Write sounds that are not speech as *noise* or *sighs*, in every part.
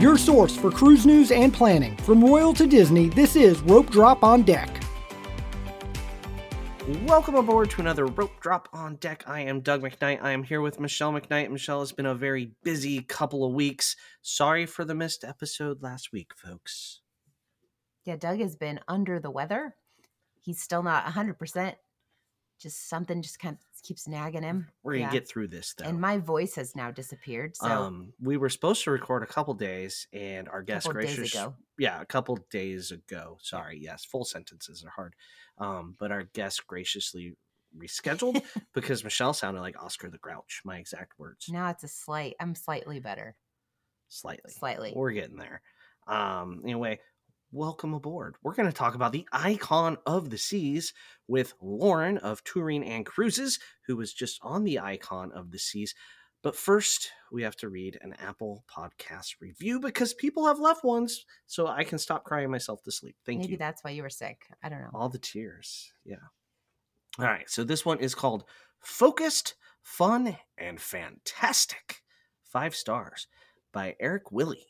Your source for cruise news and planning. From Royal to Disney, this is Rope Drop on Deck. Welcome aboard to another Rope Drop on Deck. I am Doug McKnight. I am here with Michelle McKnight. Michelle has been a very busy couple of weeks. Sorry for the missed episode last week, folks. Yeah, Doug has been under the weather. He's still not 100%. Just something just kind of keeps nagging him. We're gonna Yeah. get through this though. And my voice has now disappeared. So um, we were supposed to record a couple days, and our guest gracious, ago. yeah, a couple days ago. Sorry, yes, full sentences are hard. Um, but our guest graciously rescheduled *laughs* because Michelle sounded like Oscar the Grouch. My exact words, Now it's a slight, I'm slightly better. slightly. Slightly. We're getting there. Um, anyway, welcome aboard. We're going to talk about the icon of the seas with Lauren of Touring and Cruises, who was just on the icon of the seas. But first, we have to read an Apple Podcast review because people have left ones, so I can stop crying myself to sleep. Thank Maybe you. Maybe that's why you were sick. I don't know. All the tears. Yeah. All right. So this one is called Focused, Fun, and Fantastic. Five stars by Eric Willie.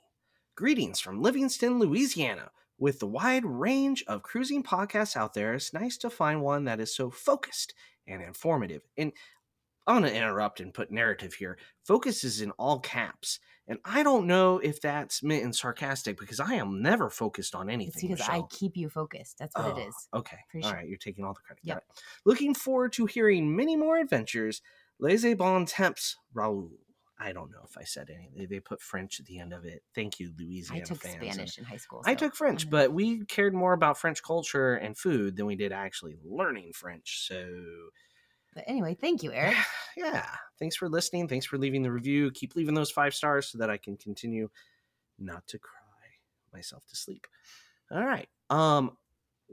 Greetings from Livingston, Louisiana. With the wide range of cruising podcasts out there, it's nice to find one that is so focused and informative. And I'm going to interrupt and put narrative here. Focus is in all caps. And I don't know if that's meant in sarcastic because I am never focused on anything. It's because Michelle. I keep you focused. That's what Oh, it is. Okay. All sure. right. You're taking all the credit. Yep. Looking forward to hearing many more adventures. Laissez bon temps, Raoul. I don't know if I said anything. They, put French at the end of it. Thank you, Louisiana. I took fans. Spanish in high school. I took French, but we cared more about French culture and food than we did actually learning French. So, But anyway, thank you, Eric. yeah. Thanks for listening. Thanks for leaving the review. Keep leaving those five stars so that I can continue not to cry myself to sleep. All right. Um,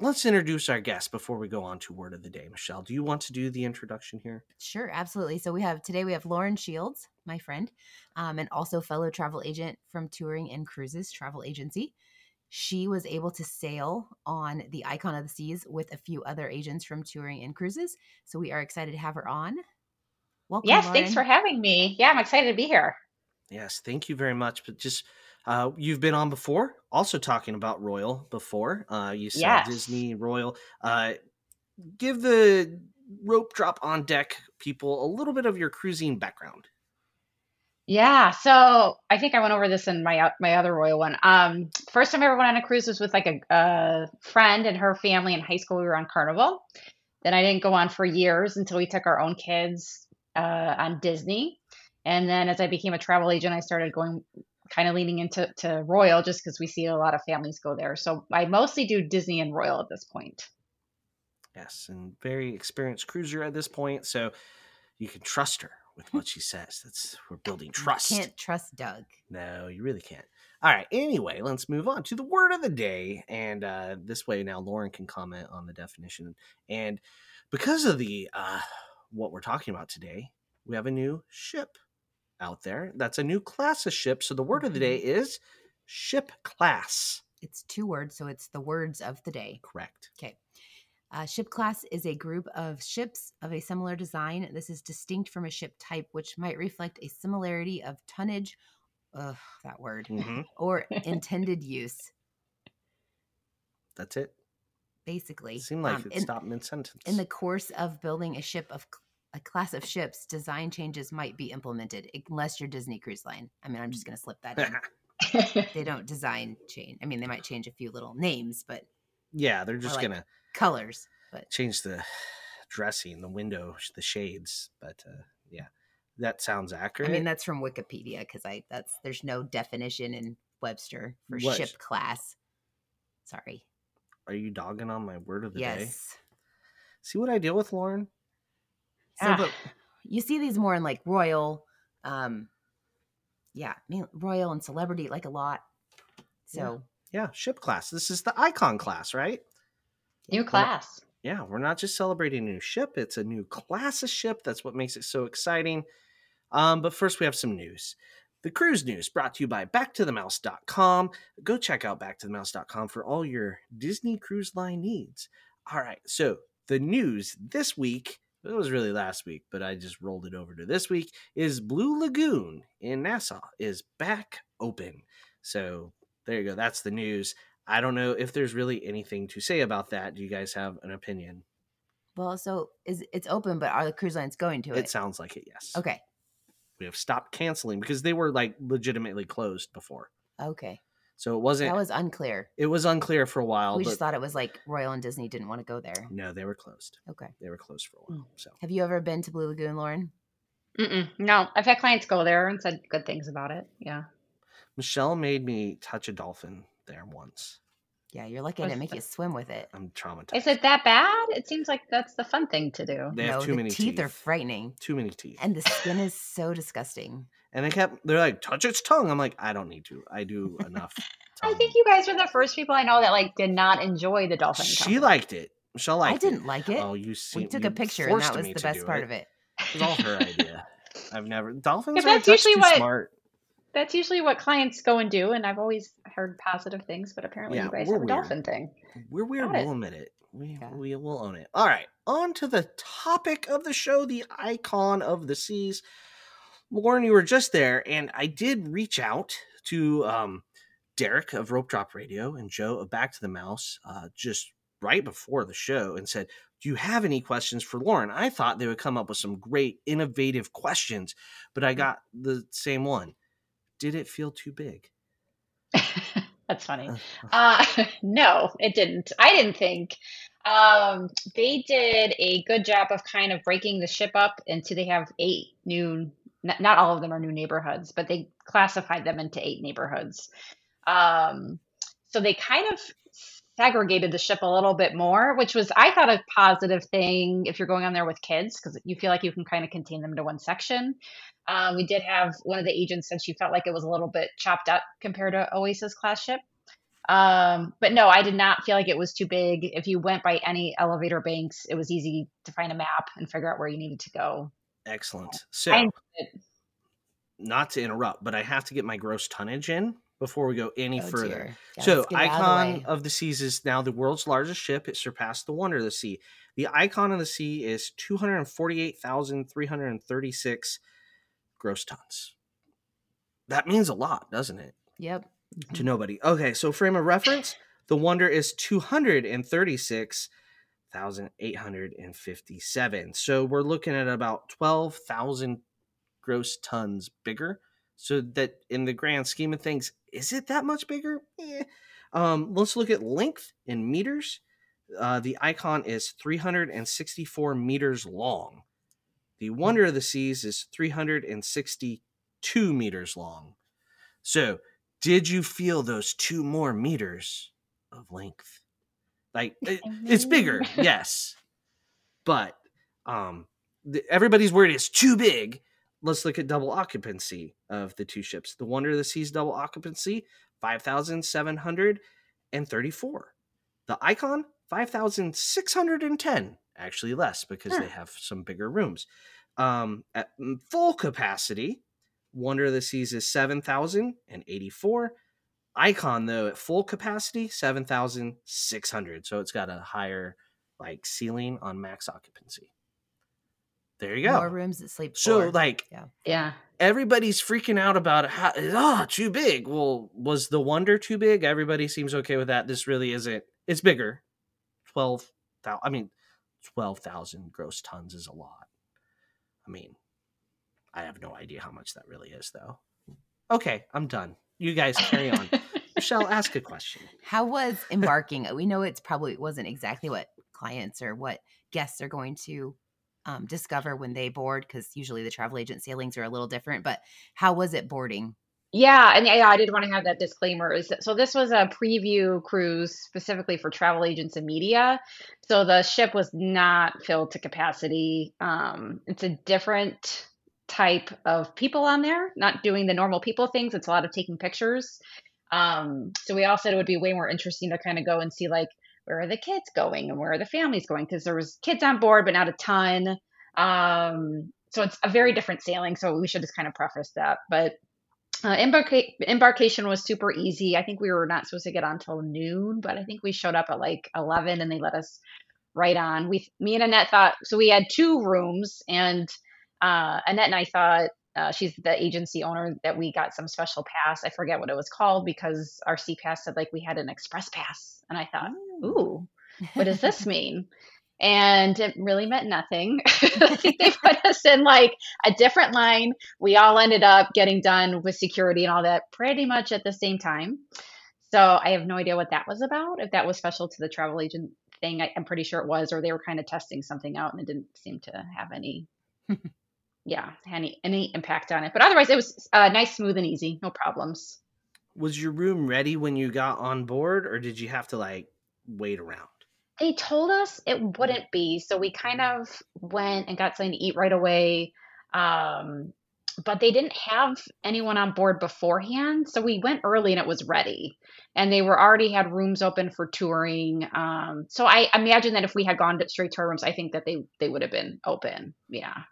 let's introduce our guest before we go on to word of the day. Michelle, do you want to do the introduction here? Sure, absolutely. So we have today we have Lauren Shields, my friend, um, and also fellow travel agent from Touring and Cruises Travel Agency. She was able to sail on the Icon of the Seas with a few other agents from Touring and Cruises. So we are excited to have her on. Welcome. Yes, thanks for having me. Yeah, I'm excited to be here. Yes, thank you very much. But just uh, you've been on before, also talking about Royal before. Uh, you said Yes. Disney Royal. Uh, give the rope drop on deck people a little bit of your cruising background. Yeah, so I think I went over this in my my other royal one. Um, first time I ever went on a cruise was with like a, a friend and her family in high school. We were on Carnival. Then I didn't go on for years until we took our own kids uh, on Disney. And then as I became a travel agent, I started going kind of leaning into to Royal just because we see a lot of families go there. So I mostly do Disney and Royal at this point. Yes, and very experienced cruiser at this point, so you can trust her with what she says. That's we're building trust. You trust. Can't trust Doug. No, you really can't. All right. Anyway, let's move on to the word of the day, and uh, this way now Lauren can comment on the definition. And because of the uh, what we're talking about today, we have a new ship out there. That's a new class of ship. So the word of the day is ship class. It's two words, so it's the words of the day. Correct. Okay. Uh, ship class is a group of ships of a similar design. This is distinct from a ship type, which might reflect a similarity of tonnage, ugh, that word, hmm *laughs* or *laughs* intended use, That's it. basically. It seemed like Um, it in, stopped mid sentence. in the course of building a ship of a class of ships, design changes might be implemented, unless you're Disney Cruise Line. I mean, I'm just going to slip that in. *laughs* they don't design change. I mean, they might change a few little names, but yeah, they're just like gonna colors. But change the dressing, the window, the shades. But uh, yeah, that sounds accurate. I mean, that's from Wikipedia because I that's there's no definition in Webster for What? ship class. Sorry. Are you dogging on my word of the day? Yes. See what I deal with, Lauren? So, Ah. but you see these more in like royal, um, yeah, royal and celebrity like a lot. So Yeah, ship class. This is the icon class, right? New class. Yeah, we're not just celebrating a new ship, it's a new class of ship. That's what makes it so exciting. Um, but first, we have some news. The cruise news brought to you by backtothemouse.com. Go check out backtothemouse.com for all your Disney Cruise Line needs. All right, so the news this week, it was really last week, but I just rolled it over to this week, is Blue Lagoon in Nassau is back open. So there you go. That's the news. I don't know if there's really anything to say about that. Do you guys have an opinion? Well, so is it's open, but are the cruise lines going to it? It sounds like it, yes. okay. We have stopped canceling because they were like legitimately closed before. Okay. So it wasn't That was unclear. it was unclear for a while, we but just thought it was like Royal and Disney didn't want to go there. no, they were closed. Okay. They were closed for a hmm. while. So Have you ever been to Blue Lagoon, Lauren? Mm-mm. No, I've had clients go there and said good things about it. Yeah. Michelle made me touch a dolphin there once. Yeah, you're lucky I Was didn't make you swim with it. I'm traumatized. Is it that bad? It seems like that's the fun thing to do. They have too the many teeth, teeth. are frightening. Too many teeth. And the skin is so disgusting. And they kept they're like, touch its tongue. I'm like, I don't need to. I do enough. *laughs* I think you guys are the first people I know that like did not enjoy the dolphin. she liked it. Michelle liked I didn't like it. Oh, you see, we took a picture and that forced was me the to best do part of it. It was all her *laughs* idea. I've never dolphins are that's that's usually too what- smart. That's usually what clients go and do, and I've always heard positive things, but apparently Yeah, you guys we're have a dolphin thing. We're weird. Got. We'll admit it. We Yeah. we will own it. All right, on to the topic of the show, the icon of the seas. Lauren, you were just there, and I did reach out to um, Derek of Rope Drop Radio and Joe of Back to the Mouse uh, just right before the show and said, Do you have any questions for Lauren? I thought they would come up with some great, innovative questions, but I got the same one. Did it feel too big? *laughs* That's funny. Uh, Uh, *laughs* no, it didn't. I didn't think. Um, they did a good job of kind of breaking the ship up into they have eight new, not all of them are new neighborhoods, but they classified them into eight neighborhoods. Um, so they kind of segregated the ship a little bit more, which was, I thought, a positive thing if you're going on there with kids because you feel like you can kind of contain them to one section. Um, we did have one of the agents said she felt like it was a little bit chopped up compared to Oasis class ship. Um, but no, I did not feel like it was too big. If you went by any elevator banks, it was easy to find a map and figure out where you needed to go. Excellent. So, not to interrupt, but I have to get my gross tonnage in before we go any Oh, further. Yeah, so, let's get it out of Icon of, the Seas is now the world's largest ship. It surpassed the Wonder of the Sea. The Icon of the Sea is 248,336 gross tons. That means a lot, doesn't it? Yep. To mm-hmm. nobody. Okay, so frame of reference the Wonder is 236,857. So, we're looking at about 12,000 gross tons bigger. So that in the grand scheme of things, is it that much bigger? Eh. Um, let's look at length in meters. Uh, the icon is 364 meters long. The Wonder of the Seas is 362 meters long. So, did you feel those two more meters of length? Like *laughs* it- it's bigger, *laughs* yes, but um, the, everybody's worried it's too big let's look at double occupancy of the two ships. The Wonder of the Seas double occupancy, 5,734. The Icon, 5,610. Actually less because Huh. they have some bigger rooms. Um, at mm, full capacity, Wonder of the Seas is 7,084. Icon, though, at full capacity, 7,600. So it's got a higher like ceiling on max occupancy. There you go. More rooms that sleep So four. like Yeah. everybody's freaking out about how oh too big. Well, was the wonder too big? Everybody seems okay with that. This really isn't. It's bigger. Twelve thousand. I mean, twelve thousand gross tons is a lot. I mean, I have no idea how much that really is, though. Okay, I'm done. You guys carry on. Michelle, ask a question. *laughs* How was embarking? we know it's probably wasn't exactly what clients or what guests are going to um, discover when they board because usually the travel agent sailings are a little different. But how was it boarding? Yeah, and yeah, I did want to have that disclaimer. Is that, so this was a preview cruise specifically for travel agents and media. So the ship was not filled to capacity. Um, it's a different type of people on there, not doing the normal people things. It's a lot of taking pictures. Um, so we all said it would be way more interesting to kind of go and see like where are the kids going and where are the families going because there was kids on board but not a ton. Um, so it's a very different sailing. So we should just kind of preface that, but. Uh, embarca- embarkation was super easy. I think we were not supposed to get on till noon, but I think we showed up at like 11 and they let us right on. We, me and Annette thought, so we had two rooms and uh, Annette and I thought uh, she's the agency owner that we got some special pass. I forget what it was called because our SeaPass said like we had an express pass, and I thought, ooh, what does this *laughs* mean? and it really meant nothing. *laughs* *laughs* they put us in like a different line. We all ended up getting done with security and all that pretty much at the same time. So I have no idea what that was about. If that was special to the travel agent thing, I, am pretty sure it was, or they were kind of testing something out and it didn't seem to have any, yeah, any any impact on it. But otherwise, it was uh, nice, smooth, and easy. No problems. Was your room ready when you got on board, or did you have to like wait around? They told us it wouldn't be, so we kind of went and got something to eat right away. Um, but they didn't have anyone on board beforehand, so we went early and it was ready, and they were already had rooms open for touring. Um, so I imagine that if we had gone straight to our rooms, I think that they they would have been open. Yeah.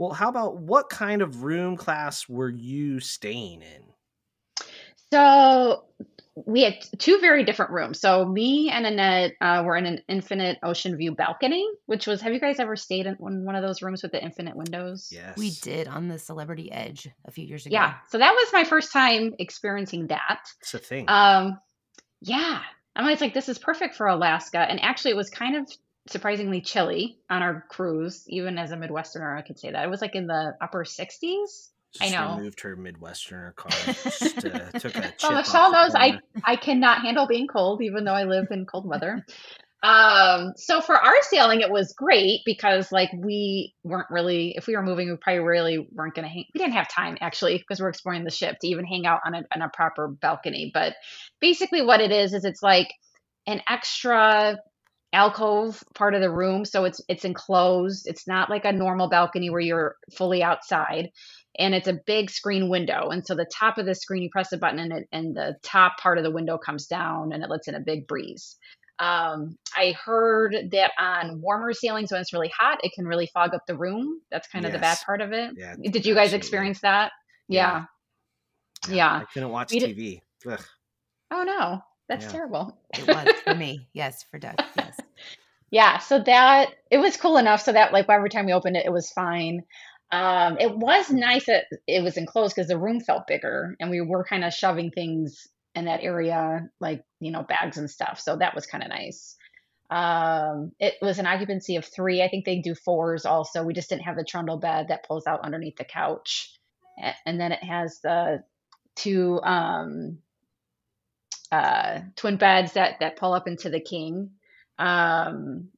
Well, how about what kind of room class were you staying in? So we had two very different rooms. So me and Annette uh, were in an infinite ocean view balcony, which was. Have you guys ever stayed in one of those rooms with the infinite windows? Yes, we did on the Celebrity Edge a few years ago. Yeah, so that was my first time experiencing that. It's a thing. Um, yeah, I'm always like, this is perfect for Alaska, and actually, it was kind of surprisingly chilly on our cruise. Even as a Midwesterner, I could say that it was like in the upper 60s. Just I know. Removed her Midwesterner card. *laughs* Just, uh, took a well, Michelle knows I I cannot handle being cold, even though I live in cold weather. um, so for our sailing, it was great because like we weren't really, if we were moving, we probably really weren't going to hang. We didn't have time actually because we're exploring the ship to even hang out on a, on a proper balcony. But basically, what it is is it's like an extra alcove part of the room so it's it's enclosed it's not like a normal balcony where you're fully outside and it's a big screen window and so the top of the screen you press a button and it and the top part of the window comes down and it lets in a big breeze um, i heard that on warmer ceilings when it's really hot it can really fog up the room that's kind of yes. the bad part of it yeah, did you guys absolutely. experience that yeah yeah, yeah. i couldn't watch tv Ugh. oh no that's yeah. terrible. It was for *laughs* me. Yes, for Doug. Yes. Yeah. So that it was cool enough so that like every time we opened it, it was fine. Um, it was nice that it was enclosed because the room felt bigger and we were kind of shoving things in that area, like, you know, bags and stuff. So that was kind of nice. Um, it was an occupancy of three. I think they do fours also. We just didn't have the trundle bed that pulls out underneath the couch. And then it has the two um, uh, twin beds that that pull up into the king. Um,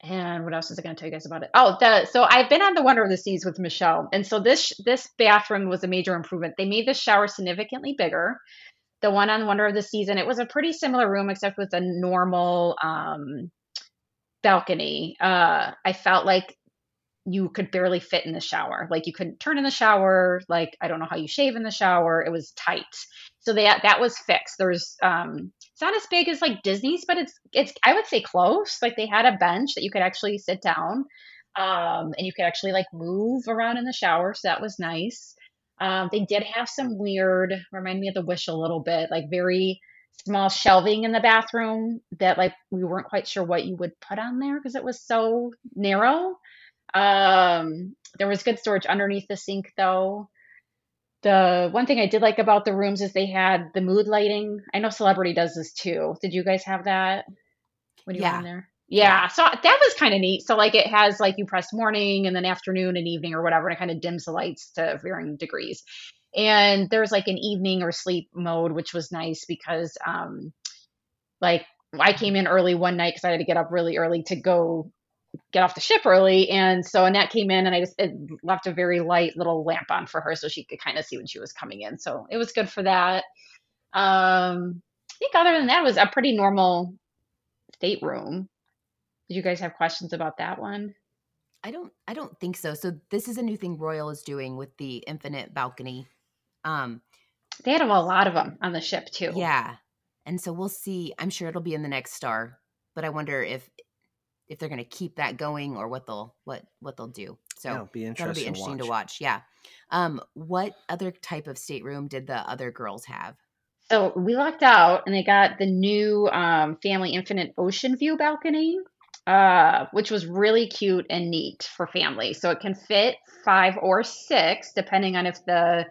and what else was I going to tell you guys about it? Oh, the so I've been on the Wonder of the Seas with Michelle, and so this this bathroom was a major improvement. They made the shower significantly bigger. The one on Wonder of the Seas, and it was a pretty similar room except with a normal um, balcony. Uh, I felt like you could barely fit in the shower. Like you couldn't turn in the shower. Like I don't know how you shave in the shower. It was tight. So that that was fixed. There's um it's not as big as like Disney's, but it's it's I would say close. Like they had a bench that you could actually sit down. Um and you could actually like move around in the shower. So that was nice. Um they did have some weird remind me of the wish a little bit, like very small shelving in the bathroom that like we weren't quite sure what you would put on there because it was so narrow. Um, there was good storage underneath the sink though. The one thing I did like about the rooms is they had the mood lighting. I know Celebrity does this too. Did you guys have that when you yeah. were in there? Yeah. yeah. So that was kind of neat. So like it has like you press morning and then afternoon and evening or whatever, and it kind of dims the lights to varying degrees. And there's like an evening or sleep mode, which was nice because um like I came in early one night because I had to get up really early to go get off the ship early. And so Annette came in and I just left a very light little lamp on for her so she could kind of see when she was coming in. So it was good for that. Um, I think other than that, it was a pretty normal stateroom. Did you guys have questions about that one? I don't I don't think so. So this is a new thing Royal is doing with the infinite balcony. Um they had a lot of them on the ship too. Yeah. And so we'll see. I'm sure it'll be in the next star, but I wonder if if they're going to keep that going or what they'll what what they'll do. So yeah, be that'll be interesting to watch. to watch. Yeah. Um, what other type of stateroom did the other girls have? So we locked out, and they got the new um, Family Infinite Ocean View balcony. uh, which was really cute and neat for family. So it can fit five or six, depending on if the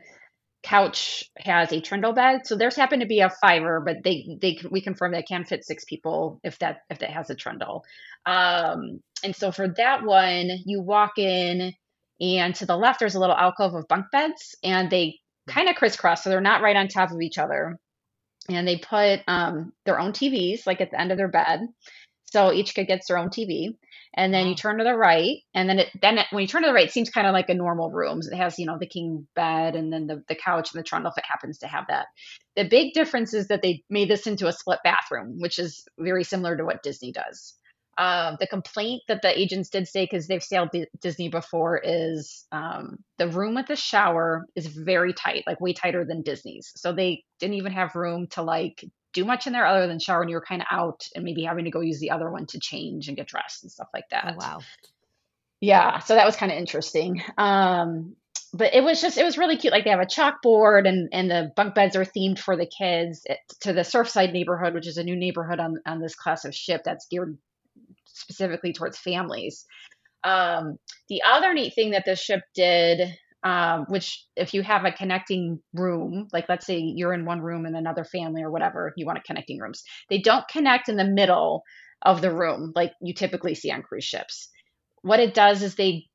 couch has a trundle bed. So theirs happened to be a fiver, but they they we confirmed that can fit six people if that if that has a trundle. Um, and so for that one, you walk in, and to the left there's a little alcove of bunk beds, and they kind of crisscross, so they're not right on top of each other. And they put um, their own TVs like at the end of their bed, so each kid gets their own TV and then you turn to the right and then it then it, when you turn to the right it seems kind of like a normal room. It has you know the king bed and then the, the couch and the trundle if it happens to have that. The big difference is that they made this into a split bathroom which is very similar to what disney does. Um, the complaint that the agents did say because they've sailed D- disney before is um, the room with the shower is very tight like way tighter than disney's. So they didn't even have room to like do much in there other than shower and you were kind of out and maybe having to go use the other one to change and get dressed and stuff like that. Oh, wow. Yeah, so that was kind of interesting. Um, but it was just it was really cute. Like they have a chalkboard and and the bunk beds are themed for the kids it, to the Surfside neighborhood, which is a new neighborhood on on this class of ship that's geared specifically towards families. Um, the other neat thing that this ship did um, which if you have a connecting room, like let's say you're in one room and another family or whatever, you want a connecting rooms. They don't connect in the middle of the room like you typically see on cruise ships. What it does is they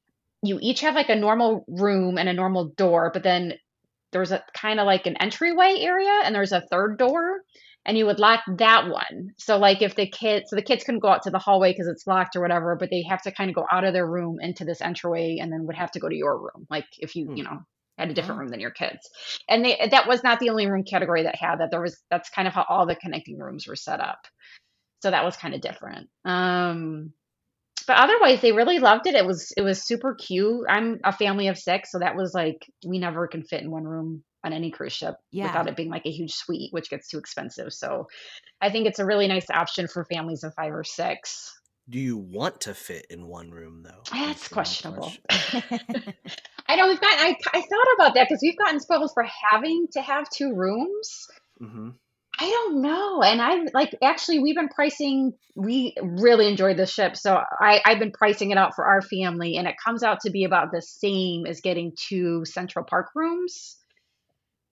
you each have like a normal room and a normal door, but then there's a kind of like an entryway area and there's a third door and you would lock that one. So like if the kids, so the kids couldn't go out to the hallway because it's locked or whatever, but they have to kind of go out of their room into this entryway and then would have to go to your room. Like if you, hmm. you know, had a different room than your kids. And they that was not the only room category that had that. There was that's kind of how all the connecting rooms were set up. So that was kind of different. Um but otherwise they really loved it. It was it was super cute. I'm a family of 6, so that was like we never can fit in one room on any cruise ship yeah. without it being like a huge suite, which gets too expensive. So I think it's a really nice option for families of five or six. Do you want to fit in one room though? That's questionable. *laughs* I know we've got. I, I thought about that because we've gotten spoiled for having to have two rooms. Mm-hmm. I don't know. And I like actually we've been pricing we really enjoyed the ship. So I, I've been pricing it out for our family and it comes out to be about the same as getting two central park rooms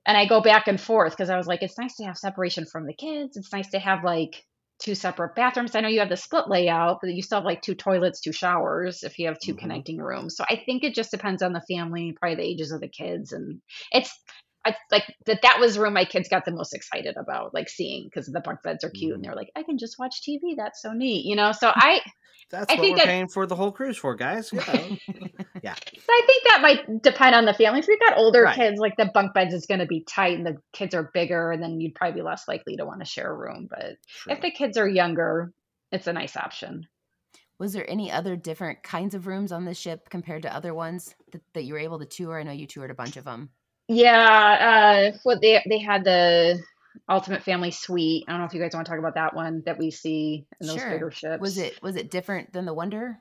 and I go back and forth because I was like, it's nice to have separation from the kids. It's nice to have like two separate bathrooms. I know you have the split layout, but you still have like two toilets, two showers if you have 2 mm-hmm. connecting rooms. So I think it just depends on the family, probably the ages of the kids, and it's I like that that was the room my kids got the most excited about, like seeing because the bunk beds are cute mm. and they're like, I can just watch TV. That's so neat, you know. So I *laughs* that's I what we're that, paying for the whole cruise for, guys. Yeah. *laughs* *laughs* yeah. So I think that might depend on the family. If you've got older right. kids, like the bunk beds is going to be tight and the kids are bigger, and then you'd probably be less likely to want to share a room. But True. if the kids are younger, it's a nice option. Was there any other different kinds of rooms on the ship compared to other ones that, that you were able to tour? I know you toured a bunch of them. Yeah, uh, what they they had the Ultimate Family Suite. I don't know if you guys want to talk about that one that we see in those sure. bigger ships. Was it was it different than the Wonder?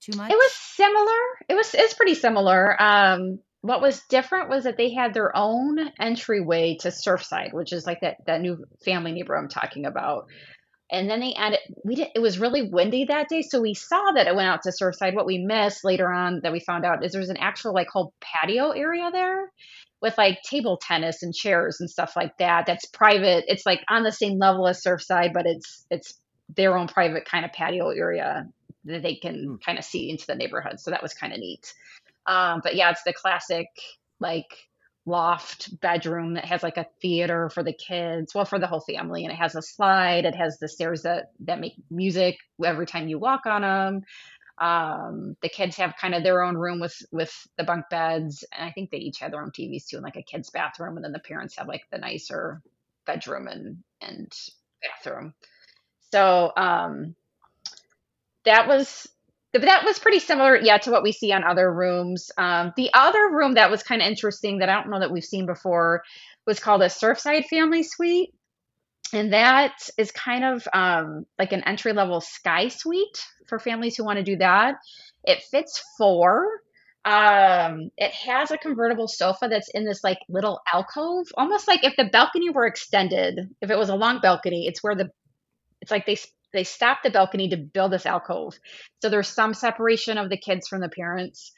Too much? It was similar. It was it's pretty similar. Um, what was different was that they had their own entryway to Surfside, which is like that that new family neighbor I'm talking about. And then they added we did it was really windy that day, so we saw that it went out to Surfside. What we missed later on that we found out is there's an actual like whole patio area there with like table tennis and chairs and stuff like that. That's private. It's like on the same level as Surfside, but it's it's their own private kind of patio area that they can mm. kind of see into the neighborhood. So that was kind of neat. Um, but yeah, it's the classic like loft bedroom that has like a theater for the kids, well, for the whole family, and it has a slide. It has the stairs that that make music every time you walk on them. Um, the kids have kind of their own room with with the bunk beds, and I think they each have their own TVs too, and like a kids' bathroom, and then the parents have like the nicer bedroom and and bathroom. So um, that was that was pretty similar, yeah, to what we see on other rooms. Um, the other room that was kind of interesting that I don't know that we've seen before was called a Surfside Family Suite and that is kind of um, like an entry level sky suite for families who want to do that. It fits four. Um, it has a convertible sofa that's in this like little alcove, almost like if the balcony were extended. If it was a long balcony, it's where the it's like they they stopped the balcony to build this alcove. So there's some separation of the kids from the parents.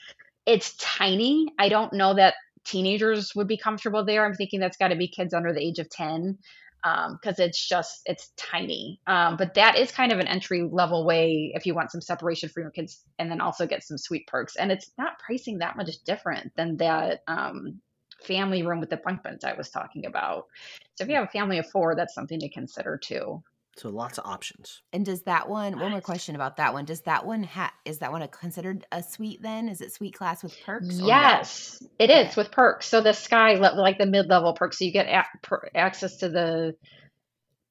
It's tiny. I don't know that teenagers would be comfortable there. I'm thinking that's got to be kids under the age of 10 because um, it's just it's tiny. Um, but that is kind of an entry level way if you want some separation for your kids, and then also get some sweet perks. And it's not pricing that much different than that um, family room with the bunk beds I was talking about. So if you have a family of four, that's something to consider too. So lots of options. And does that one? One more question about that one. Does that one ha- is that one a, considered a suite? Then is it suite class with perks? Yes, no? it is with perks. So the sky like the mid level perks, so you get a- per- access to the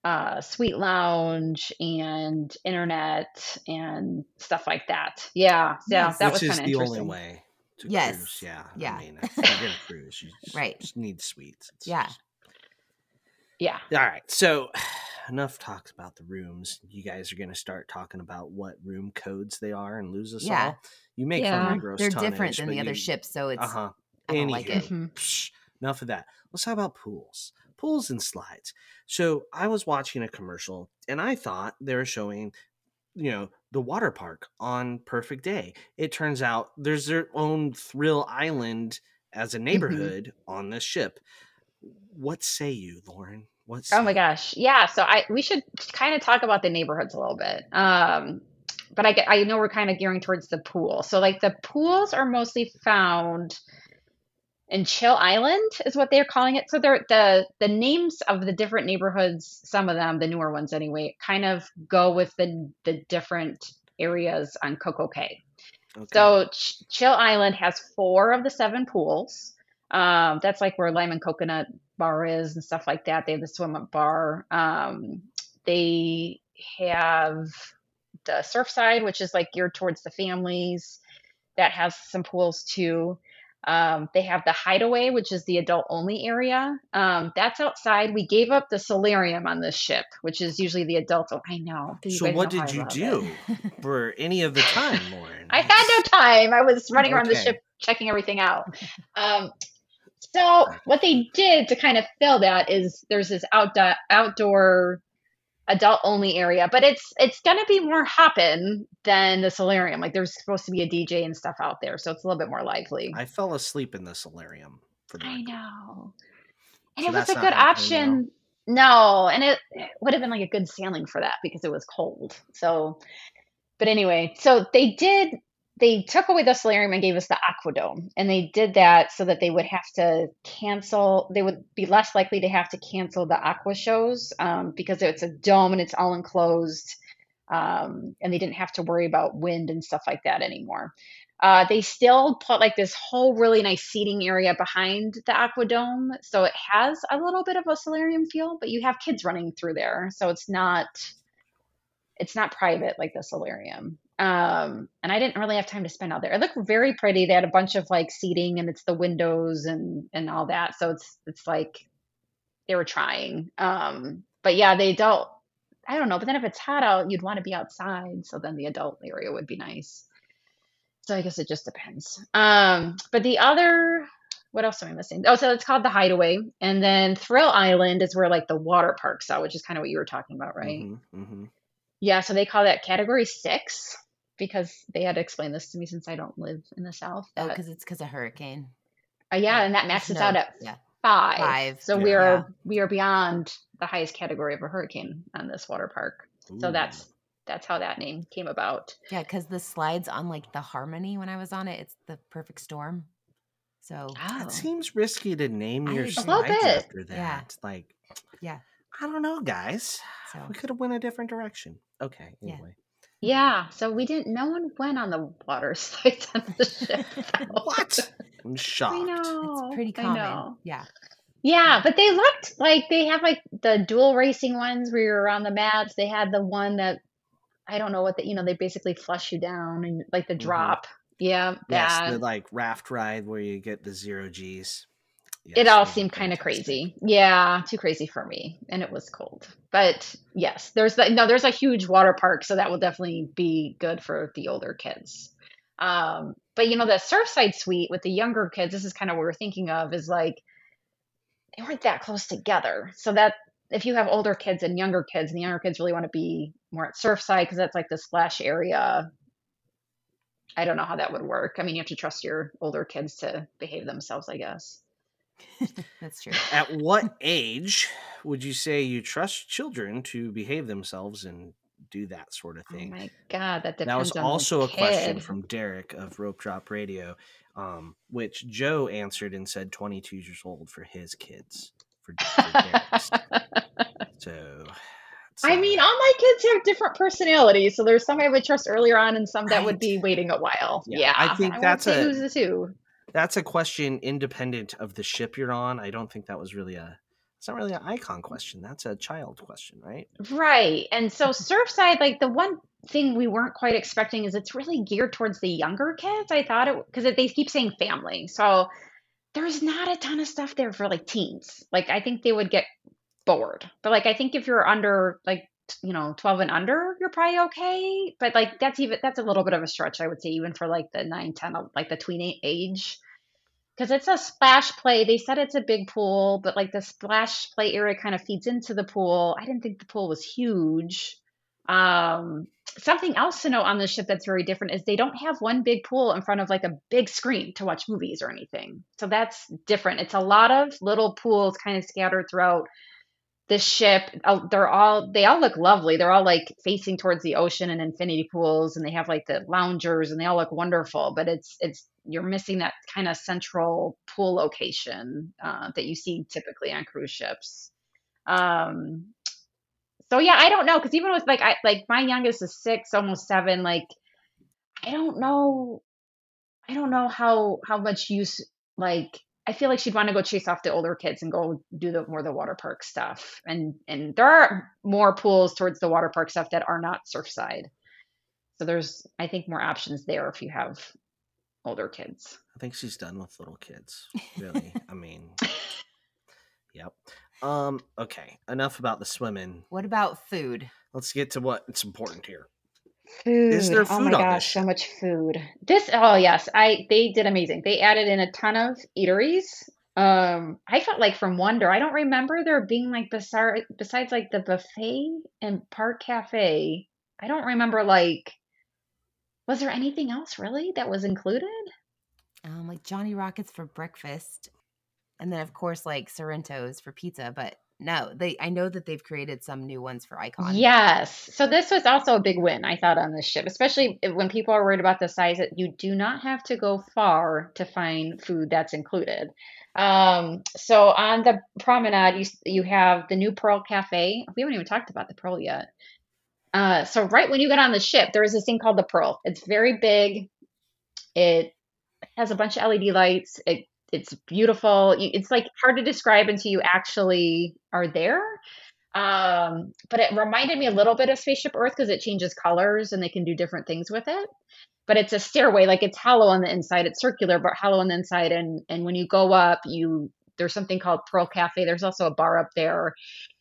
uh, suite lounge and internet and stuff like that. Yeah, yeah, Yes. that Which was kind of the interesting. only way to Yes. cruise. Yeah. Yeah. I mean, *laughs* if you're going cruise, you just, Right. just need suites. It's Yeah. just- Yeah. All right. So enough talks about the rooms. You guys are going to start talking about what room codes they are and lose us Yeah. all. You make fun of my gross They're tonnage, different than but the other ships, so it's Uh-huh. I like it. Anywho, psh, enough of that. Let's talk about pools. Pools and slides. So I was watching a commercial and I thought they were showing, you know, the water park on Perfect Day. It turns out there's their own thrill island as Mm-hmm. a neighborhood on this ship. What say you, Lauren? What say Oh my gosh. Yeah. So I we should kind of talk about the neighborhoods a little bit. Um, but I get I know we're kind of gearing towards the pool. So like the pools are mostly found in Chill Island is what they're calling it. So they're the the names of the different neighborhoods, some of them, the newer ones anyway, kind of go with the the different areas on Coco Cay. Okay. So Ch- Chill Island has four of the seven pools. Um, that's like where Lime and Coconut Bar is and stuff like that. They have the swim up bar. Um, they have the Surfside, which is like geared towards the families. That has some pools too. Um, they have the Hideaway, which is the adult only area. Um, that's outside. We gave up the solarium on this ship, which is usually the adult. Oh, I know. so what know did you love it. do *laughs* for any of the time, Lauren? I had no time. I was running around the ship checking everything out. Um, so what they did to kind of fill that is there's this outdoor outdoor adult only area, but it's it's gonna be more hopping than the solarium. Like there's supposed to be a DJ and stuff out there, so it's a little bit more lively. I fell asleep in the solarium for the I know. And So it was a good option. No, and it, it would have been like a good sailing for that because it was cold. So, but anyway, so they did, they took away the solarium and gave us the aquadome. And they did that so that they would have to cancel, they would be less likely to have to cancel the aqua shows um, because it's a dome and it's all enclosed. Um, and they didn't have to worry about wind and stuff like that anymore. Uh, they still put like this whole really nice seating area behind the aquadome, so it has a little bit of a solarium feel, but you have kids running through there, so it's not it's not private like the solarium. Um, and I didn't really have time to spend out there. It looked very pretty. They had a bunch of like seating, and it's the windows and and all that, so it's it's like they were trying. Um, but yeah, the adult. I don't know, but then if it's hot out, you'd want to be outside, so then the adult area would be nice. So I guess it just depends. Um, but the other, what else am I missing? Oh, so it's called the Hideaway, and then Thrill Island is where like the water parks are, which is kind of what you were talking about, right? Mm-hmm, mm-hmm. Yeah. So they call that Category Six because they had to explain this to me since I don't live in the South. Oh, because it's because of hurricane. uh, yeah, and that maxes No, out at yeah. five. Five, So yeah. we are Yeah. we are beyond the highest category of a hurricane on this water park. So that's that's how that name came about. Yeah, because the slides on like the Harmony when I was on it, it's the perfect storm. So Oh. That seems risky to name your agree. Slides after that. Yeah. Like, Yeah. I don't know, guys. so We could have went a different direction. Okay, Yeah. anyway. Yeah, so we didn't. No one went on the water *laughs* slides on the ship. *laughs* though. What? I'm shocked. I know. it's pretty I common. know. Yeah. Yeah, but they looked like they have like the dual racing ones where you're on the mats. They had the one that I don't know what the you know they basically flush you down and like the Mhm. drop. Yeah, Yes, that. the like raft ride where you get the zero G's. It all seemed kind of crazy. Yeah, too crazy for me, and it was cold. But yes, there's the, no, there's a huge water park, so that will definitely be good for the older kids. Um, but you know, the Surfside Suite with the younger kids, this is kind of what we're thinking of, is like they weren't that close together, so that if you have older kids and younger kids, and the younger kids really want to be more at Surfside because that's like the splash area. I don't know how that would work. I mean, you have to trust your older kids to behave themselves, I guess. *laughs* That's true. At what age would you say you trust children to behave themselves and do that sort of thing? Oh my God, that depends that was also a question from Derek of Rope Drop Radio, um, which Joe answered and said 22 years old for his kids. For, for Derek's. *laughs* So, I mean, all my kids have different personalities, so there's some I would trust earlier on, and some that would be waiting a while. Yeah, Yeah, I think won't that's a- who's the two. That's a question independent of the ship you're on. I don't think that was really a. It's not really an icon question. That's a child question, right? Right. And so Surfside, like the one thing we weren't quite expecting is it's really geared towards the younger kids. I thought it because they keep saying family. So there's not a ton of stuff there for like teens. Like I think they would get bored. But like I think if you're under like you know 12 and under you're probably okay but like that's even that's a little bit of a stretch i would say even for like the 9 10 like the tween age. Because it's a splash play they said it's a big pool but like the splash play area kind of feeds into the pool. I didn't think the pool was huge. Um something else to note on the ship that's very different is they don't have one big pool in front of like a big screen to watch movies or anything. So that's different. It's a lot of little pools kind of scattered throughout the ship uh, they're all they all look lovely. They're all like facing towards the ocean and infinity pools and they have like the loungers and they all look wonderful but it's it's you're missing that kind of central pool location uh, that you see typically on cruise ships. Um so yeah i don't know because even with like i like my youngest is six almost seven like i don't know i don't know how how much use like I feel like she'd want to go chase off the older kids and go do the more the water park stuff. And and there are more pools towards the water park stuff that are not Surfside. So there's I think more options there if you have older kids. I think she's done with little kids. Really, I mean, yep. Um. Okay. Enough about the swimming. What about food? Let's get to what's important here. Food. Is there oh my on gosh, this so much food. This oh yes, I they did amazing. They added in a ton of eateries. Um, I felt like from Wonder, I don't remember there being like bizarre besides like the buffet and park cafe. I don't remember like was there anything else really that was included? Um, like Johnny Rockets for breakfast, and then of course like Sorrento's for pizza. But no, they I know that they've created some new ones for Icon. Yes. So this was also a big win, I thought, on this ship, especially when people are worried about the size. That you do not have to go far to find food that's included. Um, so on the promenade, you you have the new Pearl Cafe. We haven't even talked about the Pearl yet. Uh, so right when you get on the ship, there is this thing called the Pearl. It's very big. It has a bunch of LED lights. It it's beautiful. It's like hard to describe until you actually are there. Um, but it reminded me a little bit of Spaceship Earth because it changes colors and they can do different things with it. But it's a stairway, like it's hollow on the inside. It's circular, but hollow on the inside. And and when you go up, you there's something called Pearl Cafe. There's also a bar up there.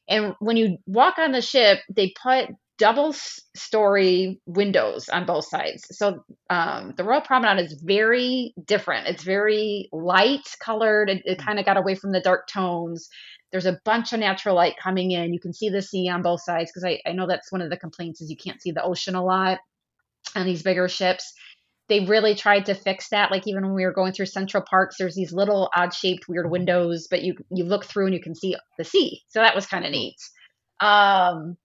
And when you walk on the ship, they put double story windows on both sides. So um, the Royal Promenade is very different. It's very light colored. It, it kind of got away from the dark tones. There's a bunch of natural light coming in. You can see the sea on both sides because I, I know that's one of the complaints is you can't see the ocean a lot on these bigger ships. They really tried to fix that. Like even when we were going through Central Parks, there's these little odd shaped weird windows, but you you look through and you can see the sea. So that was kind of neat. Um,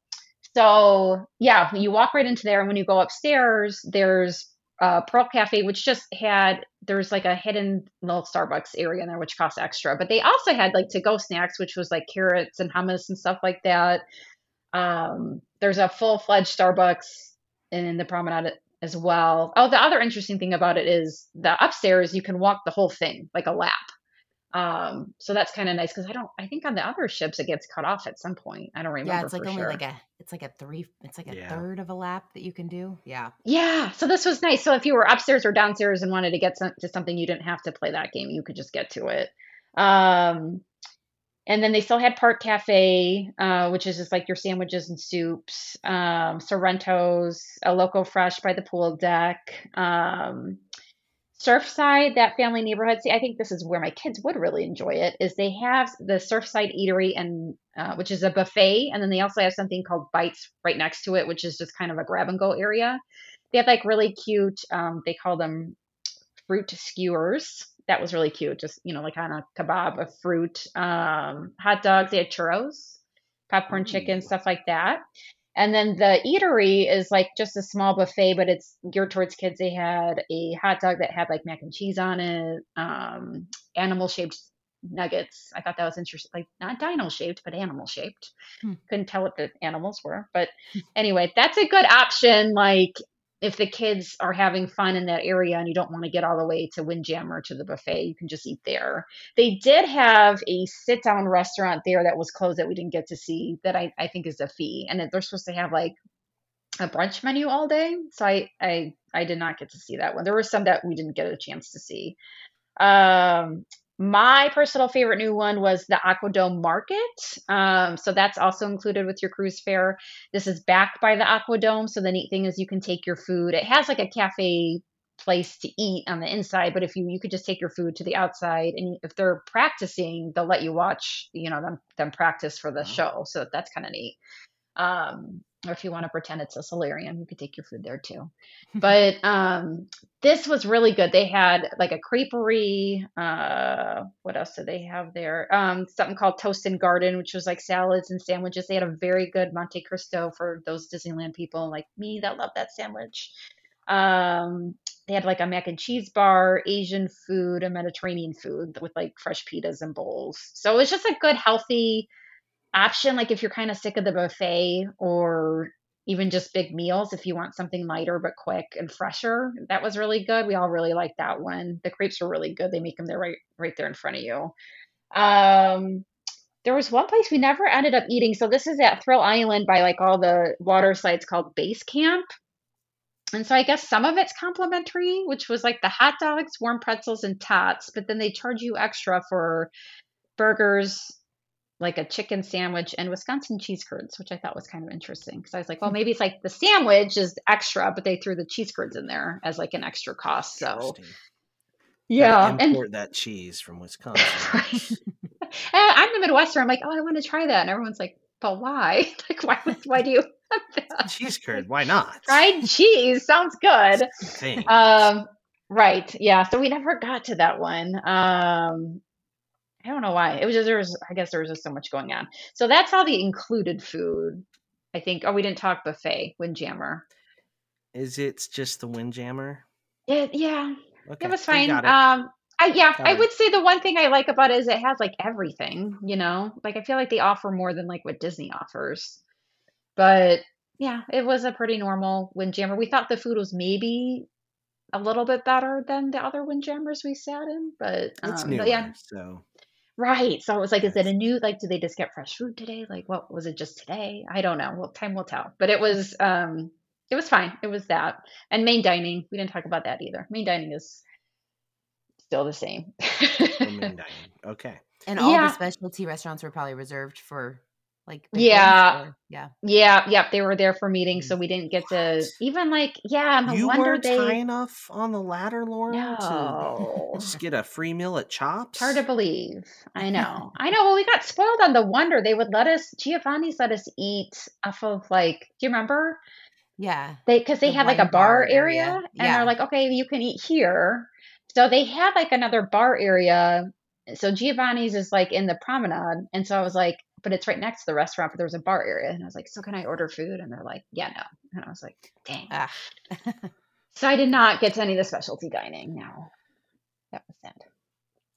so yeah, you walk right into there, and when you go upstairs, there's uh, Pearl Cafe, which just had there's like a hidden little Starbucks area in there, which costs extra. But they also had like to go snacks, which was like carrots and hummus and stuff like that. Um, there's a full fledged Starbucks in the promenade as well. Oh, the other interesting thing about it is the upstairs you can walk the whole thing like a lap. Um, so that's kind of nice because I don't. I think on the other ships it gets cut off at some point. I don't remember. Yeah, it's like for only sure. like a it's like a three it's like a Yeah. third of a lap that you can do. Yeah. Yeah, so this was nice. So if you were upstairs or downstairs and wanted to get some, to something, you didn't have to play that game. You could just get to it. Um, and then they still had Park Cafe, uh, which is just like your sandwiches and soups, um, Sorrento's, El Loco Fresh by the pool deck. Um, Surfside, that family neighborhood. See, I think this is where my kids would really enjoy it. Is they have the Surfside Eatery and uh, which is a buffet, and then they also have something called Bites right next to it, which is just kind of a grab and go area. They have like really cute. Um, they call them fruit skewers. That was really cute. Just you know, like kind of kebab of fruit, um, hot dogs. They had churros, popcorn chicken, stuff like that. And then the eatery is like just a small buffet, but it's geared towards kids. They had a hot dog that had like mac and cheese on it, um, animal shaped nuggets. I thought that was interesting, like not dino shaped, but animal shaped. Hmm. Couldn't tell what the animals were, but anyway, that's a good option. Like if the kids are having fun in that area and you don't want to get all the way to Windjammer to the buffet, you can just eat there. They did have a sit down restaurant there that was closed that we didn't get to see that I, I think is a fee. And they're supposed to have like a brunch menu all day. So I, I I did not get to see that one. There were some that we didn't get a chance to see. Um my personal favorite new one was the Aquadome Market. Um, so that's also included with your cruise fare. This is backed by the Aquadome. So the neat thing is you can take your food. It has like a cafe place to eat on the inside, but if you you could just take your food to the outside, and if they're practicing, they'll let you watch, you know, them them practice for the Wow. show. So that's kind of neat. Um, or if you want to pretend it's a solarium, you could take your food there too. *laughs* But um, this was really good. They had like a creperie. Uh, what else did they have there? Um, something called Toast and Garden, which was like salads and sandwiches. They had a very good Monte Cristo for those Disneyland people like me that love that sandwich. Um, they had like a mac and cheese bar, Asian food, and Mediterranean food with like fresh pitas and bowls. So it was just a good, healthy option. Like if you're kind of sick of the buffet or even just big meals, if you want something lighter but quick and fresher, that was really good. We all really liked that one. The crepes were really good. They make them there right right there in front of you. Um, there was one place we never ended up eating. So this is at Thrill Island by like all the water slides called Base Camp. And so I guess some of it's complimentary, which was like the hot dogs, warm pretzels, and tots, but then they charge you extra for burgers, like a chicken sandwich, and Wisconsin cheese curds, which I thought was kind of interesting. Because I was like, well, maybe it's like the sandwich is extra, but they threw the cheese curds in there as like an extra cost. So yeah, Gotta and import that cheese from Wisconsin. *laughs* Right. I'm the Midwestern. I'm like, oh, I want to try that, and everyone's like, but why? *laughs* like, why? Why do you? cheese curd, why not? Fried cheese sounds good. Um, right. Yeah. So we never got to that one. Um, I don't know why. It was just there was. I guess there was just so much going on. So that's all the included food. I think. Oh, we didn't talk buffet. Windjammer. Is it just the Windjammer? Yeah. Yeah. Okay, It was fine. it. Um, I, yeah, I would say the one thing I like about it is it has like everything, you know? Like I feel like they offer more than like what Disney offers. But yeah, it was a pretty normal Windjammer. We thought the food was maybe a little bit better than the other Windjammers we sat in, but it's um, new. but yeah, So right. So it was like, is it a new like? do they just get fresh food today? Like, what was it just today? I don't know. Well, time will tell. But it was um, it was fine. It was that and main dining. We didn't talk about that either. Main dining is still the same. main *laughs* dining. Okay. And all Yeah. the specialty restaurants were probably reserved for like Yeah. or- yeah. Yeah, yep, they were there for meetings, so mm. we didn't get to even like yeah, no you wonder weren't they high enough on the ladder, Lauren, to no. just get a free meal at Chops. Hard to believe. I know. *laughs* I know. Well, we got spoiled on the Wonder. They would let us Giovanni's let us eat off of like. Do you remember Yeah. they? Because they The had like a bar bar area, area. and Yeah. they're like, okay, you can eat here. So they had like another bar area. So Giovanni's is like in the promenade, and so I was like, but it's right next to the restaurant, but there was a bar area, and I was like, so can I order food? And they're like, yeah, no. And I was like, dang. Ah. *laughs* So I did not get to any of the specialty dining. No, that was sad.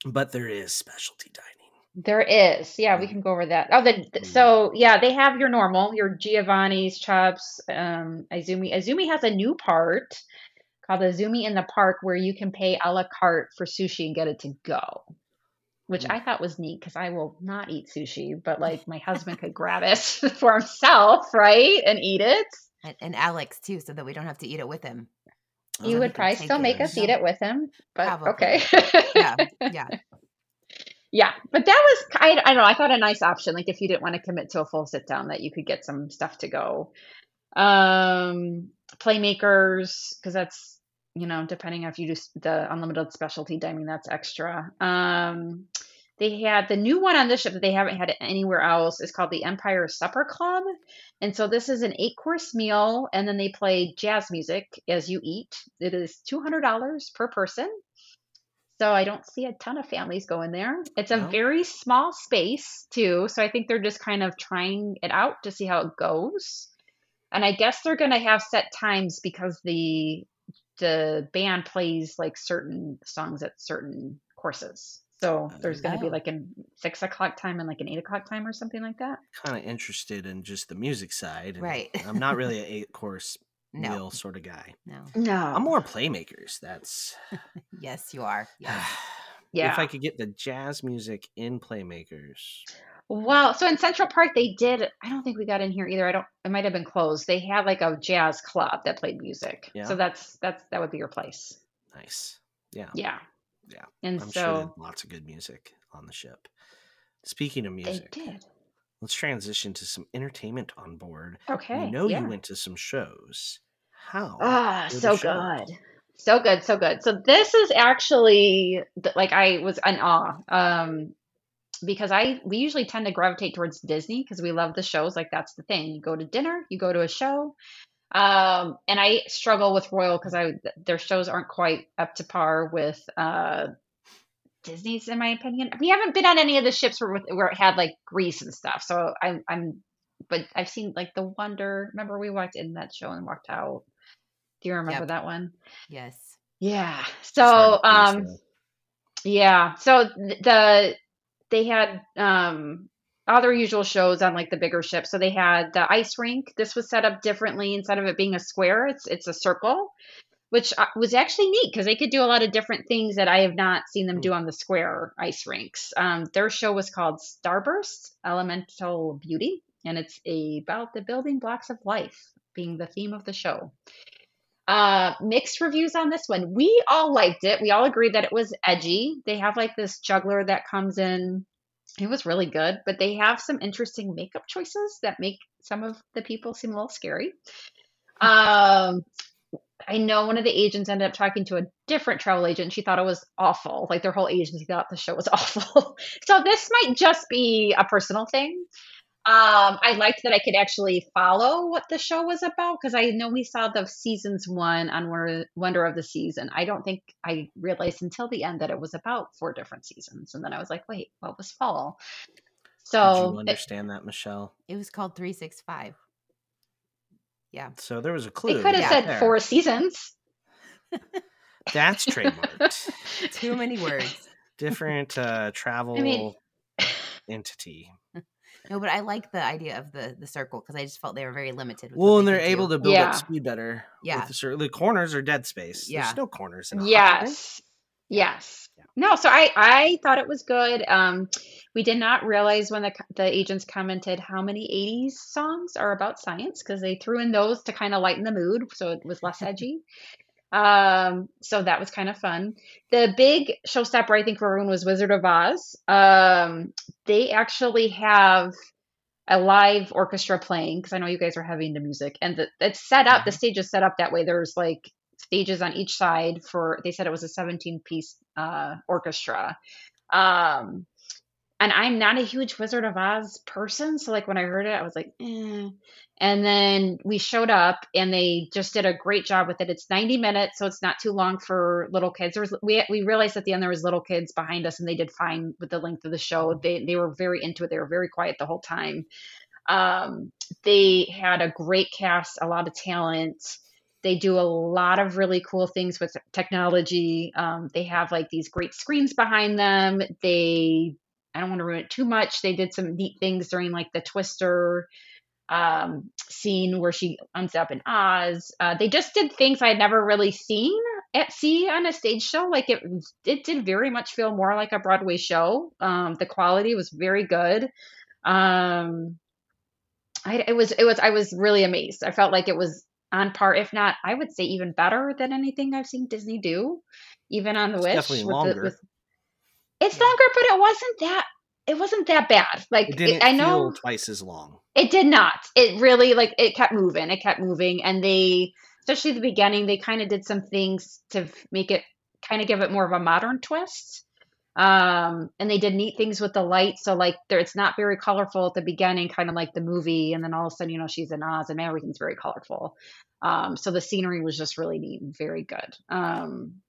But there is specialty dining. There is, yeah, we Mm. can go over that. Oh, the th- so yeah, they have your normal, your Giovanni's, Chops, um, Izumi. Izumi has a new part called the Izumi in the Park where you can pay a la carte for sushi and get it to go, which Mm. I thought was neat because I will not eat sushi, but like my husband could grab it *laughs* for himself, right, and eat it. And, and Alex too, so that we don't have to eat it with him. You would probably still make us eat it with him, but Probably. okay. Yeah. *laughs* Yeah. Yeah, but that was I, I don't know. I thought a nice option, like if you didn't want to commit to a full sit down, that you could get some stuff to go. Um, playmakers, because that's you know, depending if you do the unlimited specialty dining, that's extra. Um, they had the new one on this ship that they haven't had anywhere else is called the Empire Supper Club. And so this is an eight course meal, and then they play jazz music as you eat. It is $200 per person. So I don't see a ton of families going there. It's a No. very small space, too. So I think they're just kind of trying it out to see how it goes. And I guess they're going to have set times because the the band plays like certain songs at certain courses. So oh, there's going to be Oh. like a six o'clock time and like an eight o'clock time or something like that. Kind of interested in just the music side. and Right. I'm not really *laughs* an eight course No. meal sort of guy. No. No, I'm more playmakers. That's *laughs* Yes, you are. Yes. *sighs* yeah. If I could get the jazz music in playmakers, Well, so in Central Park they did. I don't think we got in here either. I don't. It might have been closed. They had like a jazz club that played music. Yeah. So that's that's that would be your place. nice. Yeah, Yeah. Yeah. And I'm so sure lots of good music on the ship. Speaking of they music, did. let's transition to some entertainment on board. Okay. we know yeah. you went to some shows. How? Ah, so good. So good, so good. So this is actually like I was in awe. Um because I we usually tend to gravitate towards Disney because we love the shows. Like that's the thing. You go to dinner, you go to a show. Um and I struggle with Royal because I their shows aren't quite up to par with uh Disney's in my opinion. We haven't been on any of the ships where where it had like Grease and stuff. So I'm I'm but I've seen like the Wonder. Remember we walked in that show and walked out. Do you remember Yep. that one? Yes. Yeah. So um yeah. So the they had um other usual shows on like the bigger ships. So they had the ice rink. This was set up differently instead of it being a square, it's it's a circle, which uh, was actually neat because they could do a lot of different things that I have not seen them do on the square ice rinks. Um, their show was called Starburst Elemental Beauty, and it's about the building blocks of life being the theme of the show. Uh, mixed reviews on this one. We all liked it. We all agreed that it was edgy. They have like this juggler that comes in. It was really good, but they have some interesting makeup choices that make some of the people seem a little scary. Um, I know one of the agents ended up talking to a different travel agent. She thought it was awful. Like their whole agency thought the show was *laughs* awful. so this might just be a personal thing. Um, I liked that I could actually follow what the show was about because I know we saw the seasons one on Wonder, Wonder of the Season. I don't think I realized until the end that it was about four different seasons, and then I was like, wait, what was fall? Did So you it- understand that, Michelle? It was called 365. Yeah. So there was a clue. they could have Yeah. said there. four seasons. *laughs* That's trademarked. Too many words. Different uh, travel mean- entity. No, but I like the idea of the the circle because I just felt they were very limited. with Well, and they they're able do. to build Yeah. up speed better. Yeah. With the, cer- the corners are dead space. Yeah. There's no corners in a hockey. Yes. Yes. No, so I I thought it was good. Um, we did not realize when the the agents commented how many 80s songs are about science because they threw in those to kind of lighten the mood, so it was less edgy. Um, so that was kind of fun. The big showstopper I think for everyone was Wizard of Oz. Um, they actually have a live orchestra playing because I know you guys are heavy into music, and the, it's set up. The stage is set up that way. There's like stages on each side for. They said it was a 17 piece uh, orchestra. Um, and I'm not a huge Wizard of Oz person, so like when I heard it, I was like, eh. And then we showed up, and they just did a great job with it. It's 90 minutes, so it's not too long for little kids. There was we we realized at the end there was little kids behind us, and they did fine with the length of the show. They they were very into it. They were very quiet the whole time. Um, they had a great cast, a lot of talent. They do a lot of really cool things with technology. Um, they have like these great screens behind them. They I don't want to ruin it too much. They did some neat things during like the Twister um, scene where she ends up in Oz. Uh, they just did things I had never really seen at sea on a stage show. Like it, it did very much feel more like a Broadway show. Um, the quality was very good. Um, I, it was, it was, I was really amazed. I felt like it was on par, if not, I would say even better than anything I've seen Disney do, even on the It's Wish. definitely with the- longer. with- it's longer, but it wasn't that. It wasn't that bad. Like It I know twice as long. it did not. It really like it kept moving. It kept moving, and they especially the beginning. They kind of did some things to make it kind of give it more of a modern twist. Um, and they did neat things with the light. So like there, it's not very colorful at the beginning, kind of like the movie. And then all of a sudden, you know, she's in Oz and everything's very colorful. Um, so the scenery was just really neat and very good. Um,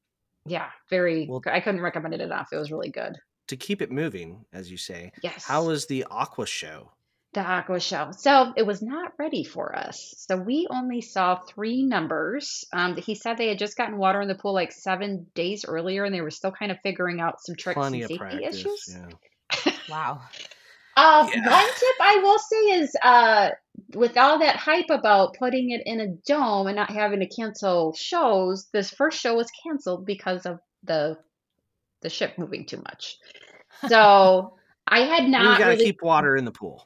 yeah, very, Well- I couldn't recommend it enough. It was really good. To keep it moving, as you say, Yes. how was the Aqua show? the aqua show. So it was not ready for us. So we only saw three numbers. Um, he said they had just gotten water in the pool like seven days earlier, and they were still kind of figuring out some tricks Plenty and of safety practice. issues. Yeah. *laughs* Wow. Uh, Yeah. One tip I will say is uh, with all that hype about putting it in a dome and not having to cancel shows, this first show was canceled because of the the ship moving too much. So *laughs* I had not. you got to really keep water in the pool.